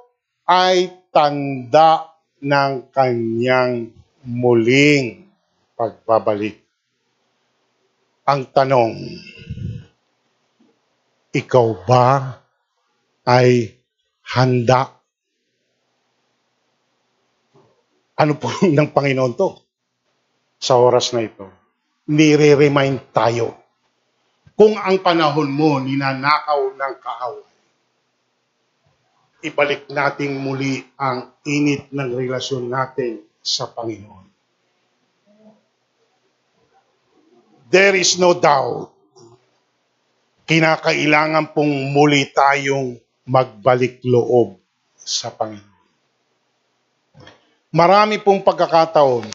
ay tanda ng kanyang muling pagbabalik. Ang tanong, ikaw ba ay handa Ano po [laughs] ng Panginoon to? Sa oras na ito, nire-remind tayo kung ang panahon mo ninanakaw ng kaaway, ibalik nating muli ang init ng relasyon natin sa Panginoon. There is no doubt, kinakailangan pong muli tayong magbalik loob sa Panginoon. Marami pong pagkakataon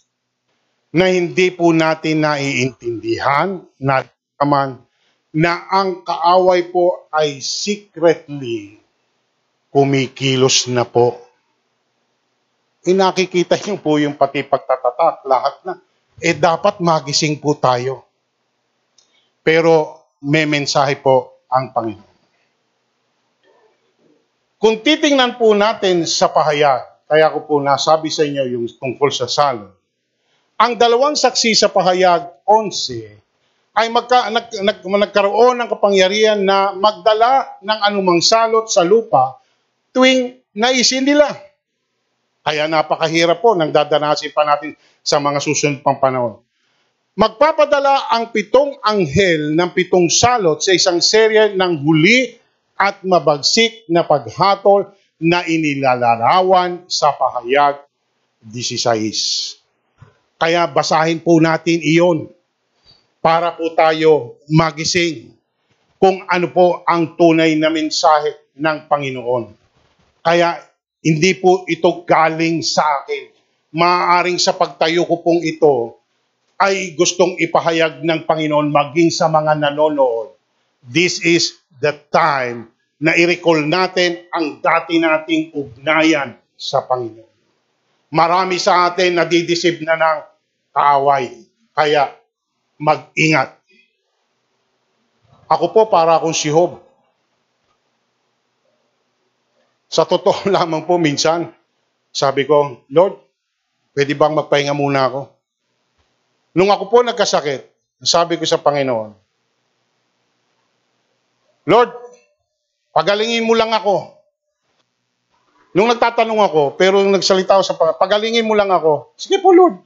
na hindi po natin naiintindihan na naman na ang kaaway po ay secretly kumikilos na po. Inakikita niyo po yung pati pagtatatak, lahat na. Eh dapat magising po tayo. Pero may mensahe po ang Panginoon. Kung titingnan po natin sa pahayag, kaya ko po nasabi sa inyo yung tungkol sa salon, ang dalawang saksi sa pahayag 11 ay magka, nag, nag, nagkaroon ng kapangyarihan na magdala ng anumang salot sa lupa tuwing naisin nila. Kaya napakahirap po nang dadanasin pa natin sa mga susunod pang panahon. Magpapadala ang pitong anghel ng pitong salot sa isang serye ng huli at mabagsik na paghatol na inilalarawan sa pahayag 16. Kaya basahin po natin iyon para po tayo magising kung ano po ang tunay na mensahe ng Panginoon. Kaya hindi po ito galing sa akin. Maaaring sa pagtayo ko pong ito ay gustong ipahayag ng Panginoon maging sa mga nanonood. This is the time na i-recall natin ang dati nating ugnayan sa Panginoon. Marami sa atin nadidisib na ng kaaway. Kaya mag-ingat. Ako po para akong si Job. Sa totoo [laughs] lamang po minsan, sabi ko, Lord, pwede bang magpahinga muna ako? Nung ako po nagkasakit, sabi ko sa Panginoon, Lord, pagalingin mo lang ako. Nung nagtatanong ako, pero nung nagsalita ako sa pagalingin mo lang ako. Sige po, Lord.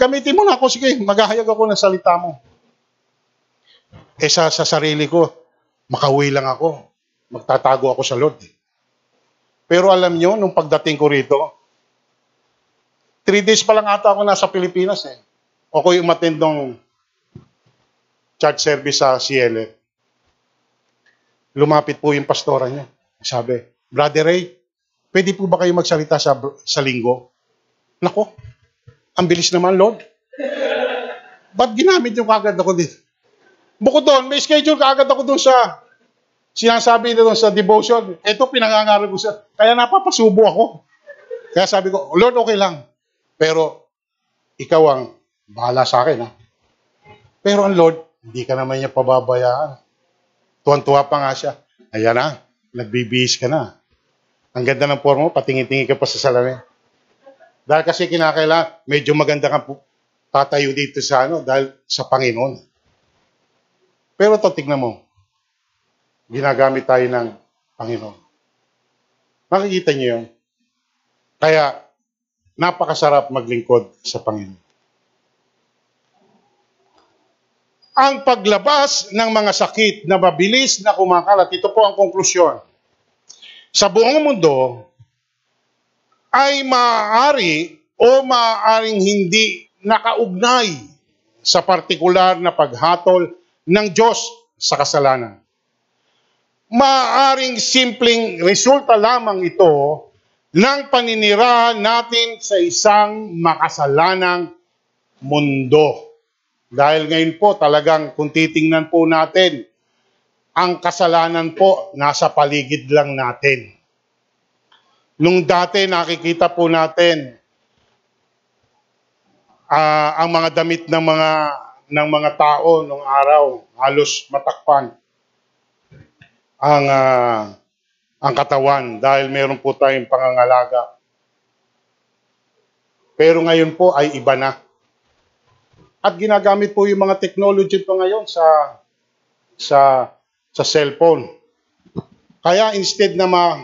Gamitin mo na ako. Sige, maghahayag ako ng salita mo. Eh sa, sa sarili ko, makauwi lang ako. Magtatago ako sa Lord. Pero alam nyo, nung pagdating ko rito, three days pa lang ata ako nasa Pilipinas eh. Ako yung matindong church service sa CLF. Lumapit po yung pastora niya. Sabi, Brother Ray, pwede po ba kayo magsalita sa, sa linggo? Nako, ang bilis naman, Lord. Ba't ginamit yung kagad ako dito? Bukod doon, may schedule kagad ako doon sa sinasabi na doon sa devotion. Ito pinangangarap ko sa, kaya napapasubo ako. Kaya sabi ko, Lord, okay lang. Pero, ikaw ang bahala sa akin, ha? Pero ang Lord, hindi ka naman niya pababayaan. Tuwan-tuwa pa nga siya. Ayan na, nagbibihis ka na. Ang ganda ng forma mo, patingin-tingin ka pa sa salamin. Dahil kasi kinakailangan, medyo maganda kang tatayo dito sa ano, dahil sa Panginoon. Pero to, tignan mo, ginagamit tayo ng Panginoon. Makikita niyo yun. Kaya, napakasarap maglingkod sa Panginoon. Ang paglabas ng mga sakit na mabilis na kumakalat, ito po ang konklusyon. Sa buong mundo, ay maaari o maaaring hindi nakaugnay sa partikular na paghatol ng Diyos sa kasalanan. Maaaring simpleng resulta lamang ito ng paninirahan natin sa isang makasalanang mundo. Dahil ngayon po talagang kung titingnan po natin, ang kasalanan po nasa paligid lang natin. Nung dati nakikita po natin uh, ang mga damit ng mga ng mga tao nung araw halos matakpan ang uh, ang katawan dahil meron po tayong pangangalaga. Pero ngayon po ay iba na. At ginagamit po yung mga technology po ngayon sa sa sa cellphone. Kaya instead na ma,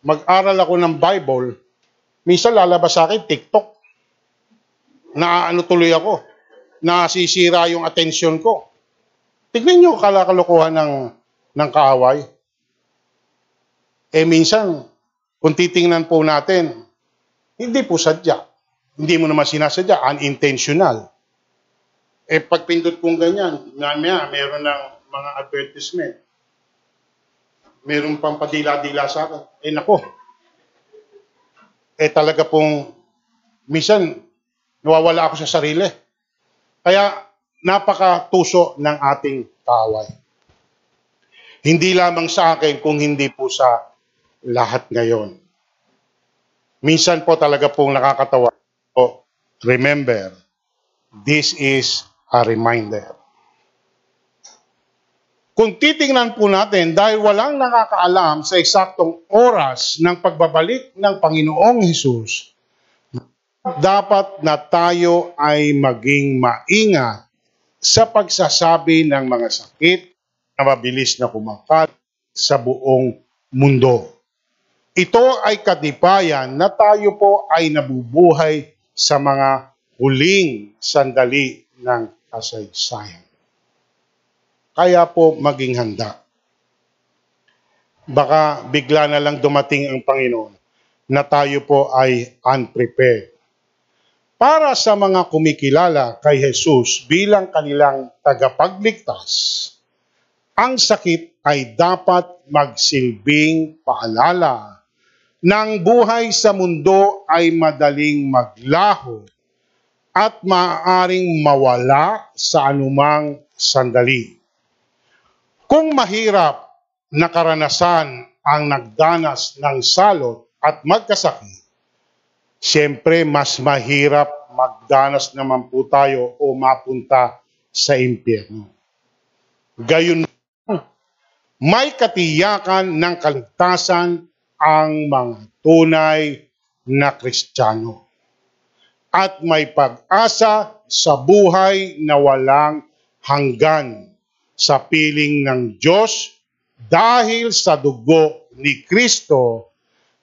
mag-aral ako ng Bible, minsan lalabas sa akin TikTok. Naaano tuloy ako. Nasisira yung atensyon ko. Tignan nyo kalakalokohan ng, ng kaaway. Eh minsan, kung titingnan po natin, hindi po sadya. Hindi mo naman sinasadya, unintentional. Eh pagpindot kong ganyan, namaya meron ng mga advertisement. Meron pang padila-dila sa akin. Eh nako, eh talaga pong minsan nawawala ako sa sarili. Kaya napakatuso ng ating kaaway. Hindi lamang sa akin kung hindi po sa lahat ngayon. Minsan po talaga pong nakakatawa. Oh, remember, this is a reminder. Kung titingnan po natin, dahil walang nakakaalam sa eksaktong oras ng pagbabalik ng Panginoong Hesus, dapat na tayo ay maging maingat sa pagsasabi ng mga sakit na mabilis na kumakat sa buong mundo. Ito ay katibayan na tayo po ay nabubuhay sa mga huling sandali ng kasaysayan. Kaya po maging handa. Baka bigla na lang dumating ang Panginoon na tayo po ay unprepared. Para sa mga kumikilala kay Jesus bilang kanilang tagapagligtas, ang sakit ay dapat magsilbing paalala ng buhay sa mundo ay madaling maglaho at maaaring mawala sa anumang sandali. Kung mahirap na karanasan ang nagdanas ng salot at magkasakit, siyempre mas mahirap magdanas naman po tayo o mapunta sa impyerno. Gayon, may katiyakan ng kaligtasan ang mga tunay na Kristiyano. At may pag-asa sa buhay na walang hanggan sa piling ng Diyos dahil sa dugo ni Kristo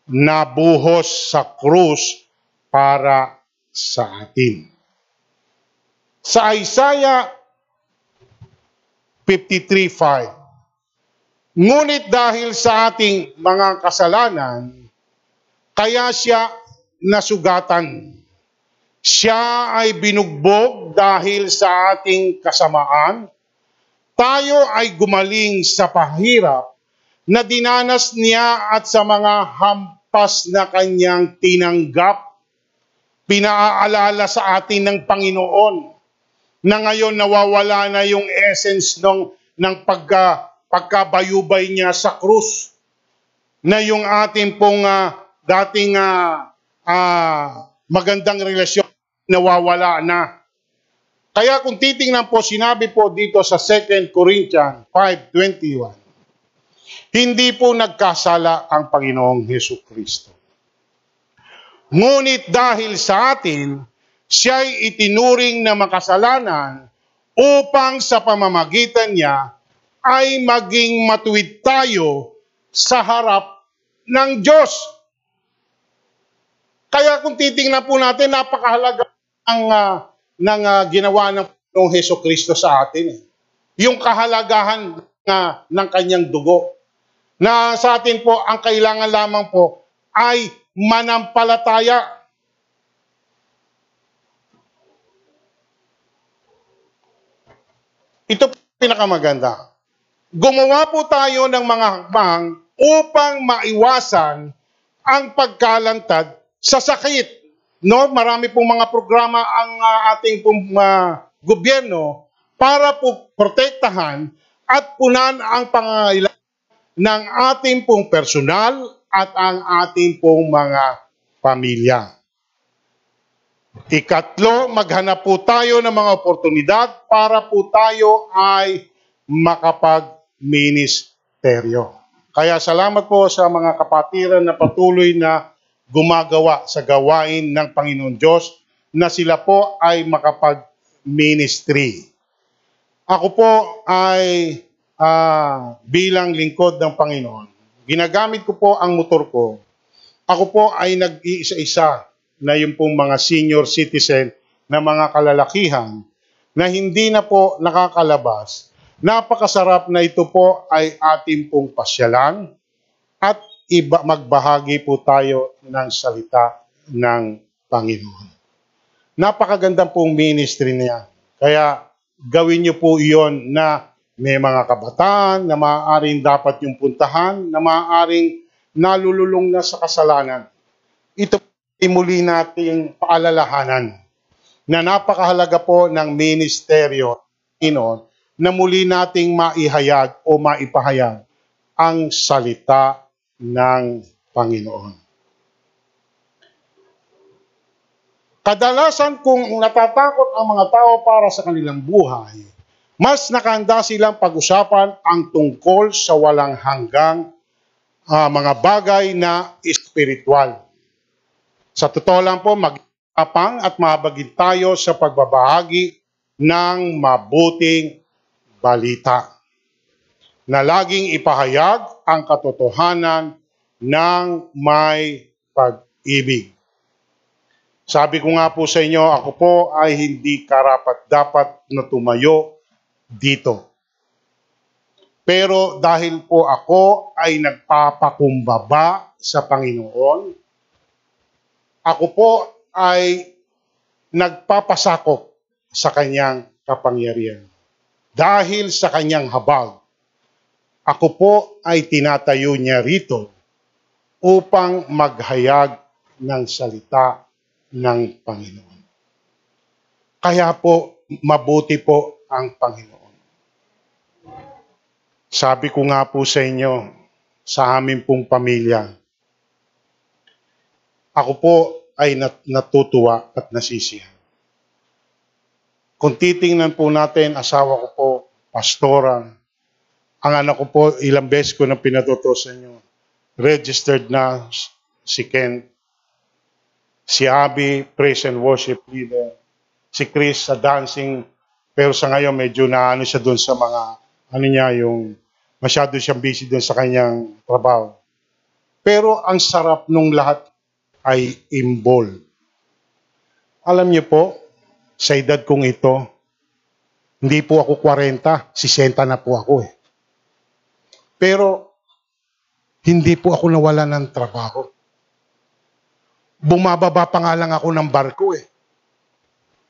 na buhos sa krus para sa atin. Sa Isaiah 53.5 Ngunit dahil sa ating mga kasalanan, kaya siya nasugatan. Siya ay binugbog dahil sa ating kasamaan. Tayo ay gumaling sa pahirap na dinanas niya at sa mga hampas na kanyang tinanggap. Pinaaalala sa atin ng Panginoon na ngayon nawawala na yung essence ng, ng pagka pagkabayubay niya sa krus na yung ating pong uh, dating uh, uh, magandang relasyon nawawala na. Kaya kung titingnan po, sinabi po dito sa 2 Corinthians 5.21, hindi po nagkasala ang Panginoong Heso Kristo. Ngunit dahil sa atin, siya'y itinuring na makasalanan upang sa pamamagitan niya ay maging matuwid tayo sa harap ng Diyos. Kaya kung titingnan po natin, napakahalaga ng, uh, ng uh, ginawa ng Panginoong Heso Kristo sa atin. Eh. Yung kahalagahan na, ng kanyang dugo. Na sa atin po, ang kailangan lamang po ay manampalataya. Ito pinakamaganda gumawa po tayo ng mga hakbang upang maiwasan ang pagkalantad sa sakit. No, marami pong mga programa ang uh, ating pong uh, gobyerno para po protektahan at punan ang pangangailangan ng ating pong personal at ang ating pong mga pamilya. Ikatlo, maghanap po tayo ng mga oportunidad para po tayo ay makapag ministeryo. Kaya salamat po sa mga kapatiran na patuloy na gumagawa sa gawain ng Panginoon Diyos na sila po ay makapag-ministry. Ako po ay uh, bilang lingkod ng Panginoon. Ginagamit ko po ang motor ko. Ako po ay nag-iisa-isa na yung pong mga senior citizen na mga kalalakihan na hindi na po nakakalabas, napakasarap na ito po ay ating pong pasyalan at iba, magbahagi po tayo ng salita ng Panginoon. Napakaganda pong ministry niya. Kaya gawin niyo po iyon na may mga kabataan na maaaring dapat yung puntahan, na maaaring nalululong na sa kasalanan. Ito muli nating paalalahanan na napakahalaga po ng ministeryo ino na muli nating maihayag o maipahayag ang salita ng Panginoon. Kadalasan kung natatakot ang mga tao para sa kanilang buhay, mas nakahanda silang pag-usapan ang tungkol sa walang hanggang ah, mga bagay na espiritual. Sa totoo lang po, mag-apang at mahabagin tayo sa pagbabahagi ng mabuting balita na laging ipahayag ang katotohanan ng may pag-ibig. Sabi ko nga po sa inyo, ako po ay hindi karapat-dapat na tumayo dito. Pero dahil po ako ay nagpapakumbaba sa Panginoon, ako po ay nagpapasakop sa kanyang kapangyarihan. Dahil sa kanyang habag, ako po ay tinatayo niya rito upang maghayag ng salita ng Panginoon. Kaya po, mabuti po ang Panginoon. Sabi ko nga po sa inyo, sa amin pong pamilya, ako po ay nat- natutuwa at nasisihan. Kung titingnan po natin, asawa ko po, pastora, ang anak ko po, ilang beses ko na pinatuto sa inyo, registered na si Ken, si Abby, praise and worship leader, si Chris sa dancing, pero sa ngayon medyo na ano siya doon sa mga, ano niya, yung masyado siyang busy doon sa kanyang trabaho. Pero ang sarap nung lahat ay involved. Alam niyo po, sa edad kong ito, hindi po ako 40, 60 na po ako eh. Pero, hindi po ako nawala ng trabaho. Bumababa pa nga lang ako ng barko eh.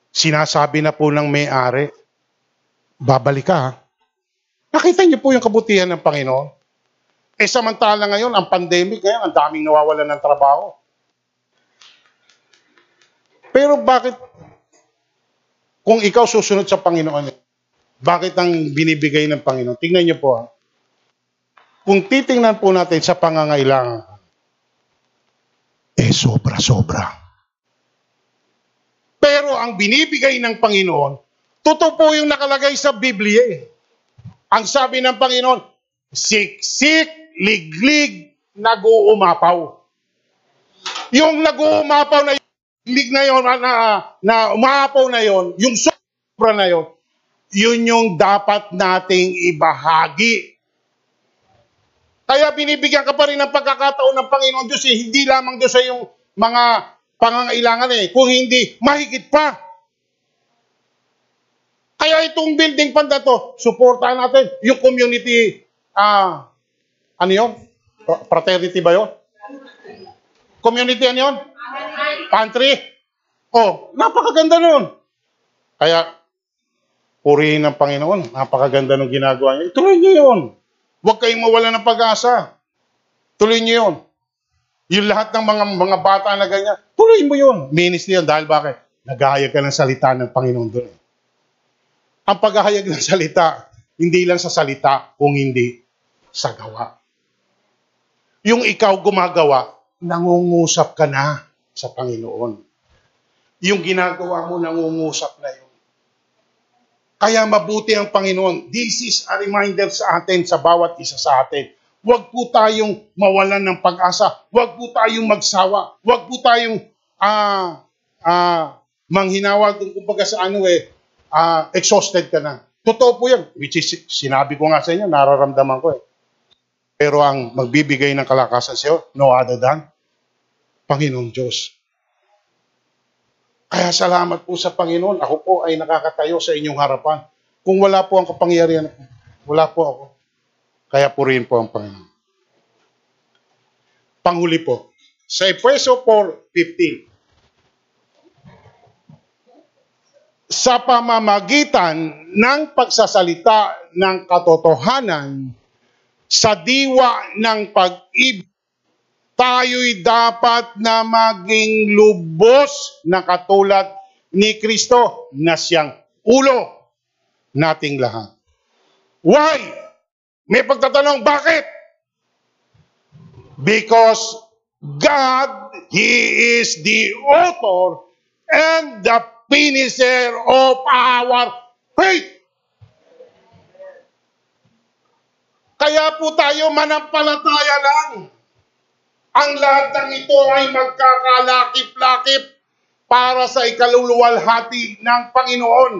Sinasabi na po ng may-ari, babalik ka ha. Nakita niyo po yung kabutihan ng Panginoon. Eh samantala ngayon, ang pandemic ngayon, ang daming nawawalan ng trabaho. Pero bakit, kung ikaw susunod sa Panginoon, bakit ang binibigay ng Panginoon? Tingnan niyo po ha. Kung titingnan po natin sa pangangailangan, eh sobra-sobra. Pero ang binibigay ng Panginoon, totoo po yung nakalagay sa Biblia eh. Ang sabi ng Panginoon, siksik, liglig, nag-uumapaw. Yung nag-uumapaw na lig na yon na, na umapaw na yon, yung sobra na yon, yun yung dapat nating ibahagi. Kaya binibigyan ka pa rin ng pagkakataon ng Panginoon Diyos eh, hindi lamang Diyos sa yung mga pangangailangan eh, kung hindi, mahigit pa. Kaya itong building fund na to, suportahan natin yung community, ah, ano yun? Fraternity ba yun? Community ano yun? Pantry. Oh, napakaganda nun. Kaya, purihin ng Panginoon. Napakaganda ng ginagawa niya. Ituloy niyo yun. Huwag kayong mawala ng pag-asa. Tuloy niyo yun. Yung lahat ng mga mga bata na ganyan, tuloy mo yun. Ministry yan. Dahil bakit? Naghahayag ka ng salita ng Panginoon doon. eh. Ang paghahayag ng salita, hindi lang sa salita, kung hindi sa gawa. Yung ikaw gumagawa, nangungusap ka na sa Panginoon. Yung ginagawa mo, nangungusap na yun. Kaya mabuti ang Panginoon. This is a reminder sa atin, sa bawat isa sa atin. Huwag po tayong mawalan ng pag-asa. Huwag po tayong magsawa. Huwag po tayong ah ah manghinawag kung kumbaga sa ano eh, ah, exhausted ka na. Totoo po yan. Which is, sinabi ko nga sa inyo, nararamdaman ko eh. Pero ang magbibigay ng kalakasan sa iyo, no other than Panginoong Diyos. Kaya salamat po sa Panginoon. Ako po ay nakakatayo sa inyong harapan. Kung wala po ang kapangyarihan, wala po ako. Kaya purihin po ang Panginoon. Panghuli po. Sa Efeso 4.15 Sa pamamagitan ng pagsasalita ng katotohanan sa diwa ng pag-ibig tayo'y dapat na maging lubos na katulad ni Kristo na siyang ulo nating lahat. Why? May pagtatanong, bakit? Because God, He is the author and the finisher of our faith. Kaya po tayo manampalataya lang. Ang lahat ng ito ay magkakalakip-lakip para sa ikaluluwalhati ng Panginoon.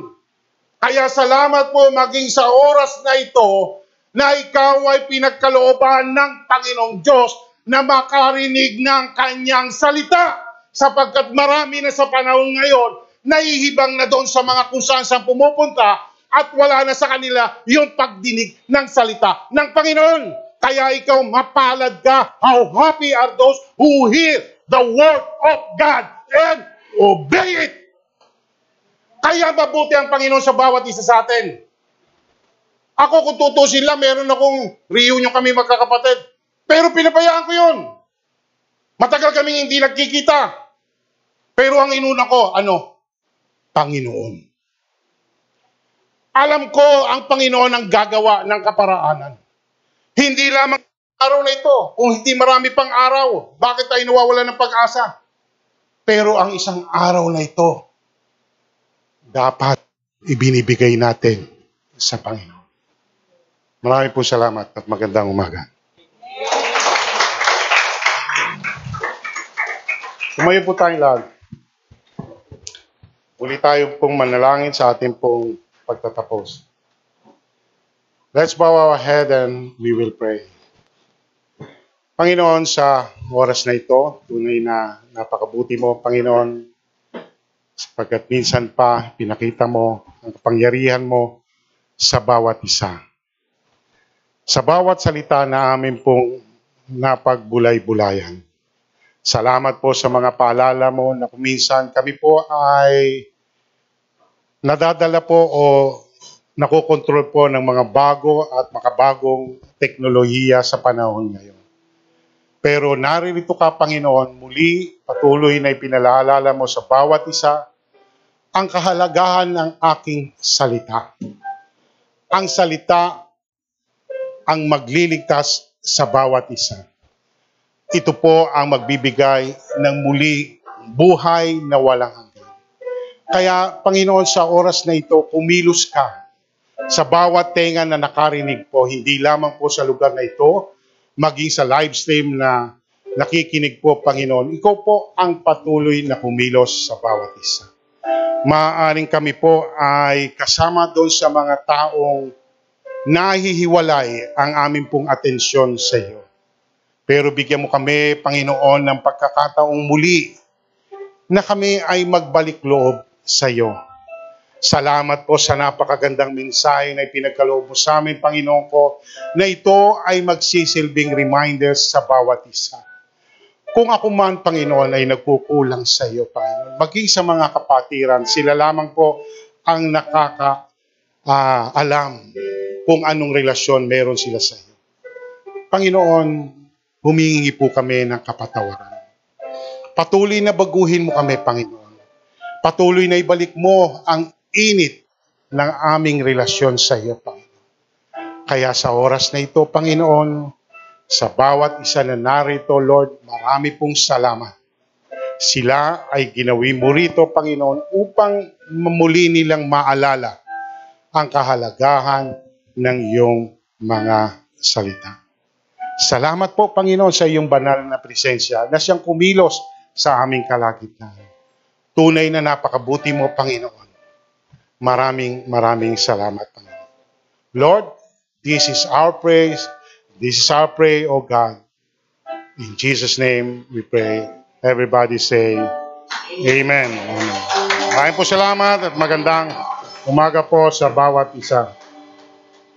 Kaya salamat po maging sa oras na ito na ikaw ay pinagkalooban ng Panginoong Diyos na makarinig ng kanyang salita sapagkat marami na sa panahon ngayon nahihibang na doon sa mga kung saan saan pumupunta at wala na sa kanila yung pagdinig ng salita ng Panginoon. Kaya ikaw mapalad ka. How happy are those who hear the word of God and obey it. Kaya mabuti ang Panginoon sa bawat isa sa atin. Ako kung tutusin lang, meron akong reunion kami magkakapatid. Pero pinabayaan ko yun. Matagal kaming hindi nagkikita. Pero ang inuna ko, ano? Panginoon. Alam ko ang Panginoon ang gagawa ng kaparaanan. Hindi lamang araw na ito, kung hindi marami pang araw, bakit tayo nawawala ng pag-asa? Pero ang isang araw na ito, dapat ibinibigay natin sa Panginoon. Marami po salamat at magandang umaga. Tumayo po tayong lahat. Uli tayo pong manalangin sa ating pong pagtatapos. Let's bow our head and we will pray. Panginoon, sa oras na ito, tunay na napakabuti mo, Panginoon, sapagkat minsan pa pinakita mo ang kapangyarihan mo sa bawat isa. Sa bawat salita na amin pong napagbulay-bulayan. Salamat po sa mga paalala mo na kuminsan kami po ay nadadala po o nakokontrol po ng mga bago at makabagong teknolohiya sa panahon ngayon. Pero naririto ka, Panginoon, muli patuloy na ipinalaalala mo sa bawat isa ang kahalagahan ng aking salita. Ang salita ang magliligtas sa bawat isa. Ito po ang magbibigay ng muli buhay na walang hanggan. Kaya, Panginoon, sa oras na ito, kumilos ka sa bawat tenga na nakarinig po, hindi lamang po sa lugar na ito, maging sa live stream na nakikinig po, Panginoon. Ikaw po ang patuloy na kumilos sa bawat isa. Maaaring kami po ay kasama doon sa mga taong nahihiwalay ang aming pong atensyon sa iyo. Pero bigyan mo kami, Panginoon, ng pagkakataong muli na kami ay magbalik loob sa iyo. Salamat po sa napakagandang mensahe na ipinagkaloob mo sa amin, Panginoon ko, na ito ay magsisilbing reminders sa bawat isa. Kung ako man, Panginoon, ay nagkukulang sa iyo, Panginoon, maging sa mga kapatiran, sila lamang po ang nakaka-alam kung anong relasyon meron sila sa iyo. Panginoon, humingi po kami ng kapatawaran. Patuloy na baguhin mo kami, Panginoon. Patuloy na ibalik mo ang init ng aming relasyon sa iyo, Panginoon. Kaya sa oras na ito, Panginoon, sa bawat isa na narito, Lord, marami pong salamat. Sila ay ginawi mo rito, Panginoon, upang muli nilang maalala ang kahalagahan ng iyong mga salita. Salamat po, Panginoon, sa iyong banal na presensya na siyang kumilos sa aming kalagitnaan. Tunay na napakabuti mo, Panginoon. Maraming, maraming salamat, Panginoon. Lord, this is our praise. This is our prayer, O God. In Jesus' name we pray. Everybody say, Amen. Maraming po salamat at magandang umaga po sa bawat isa.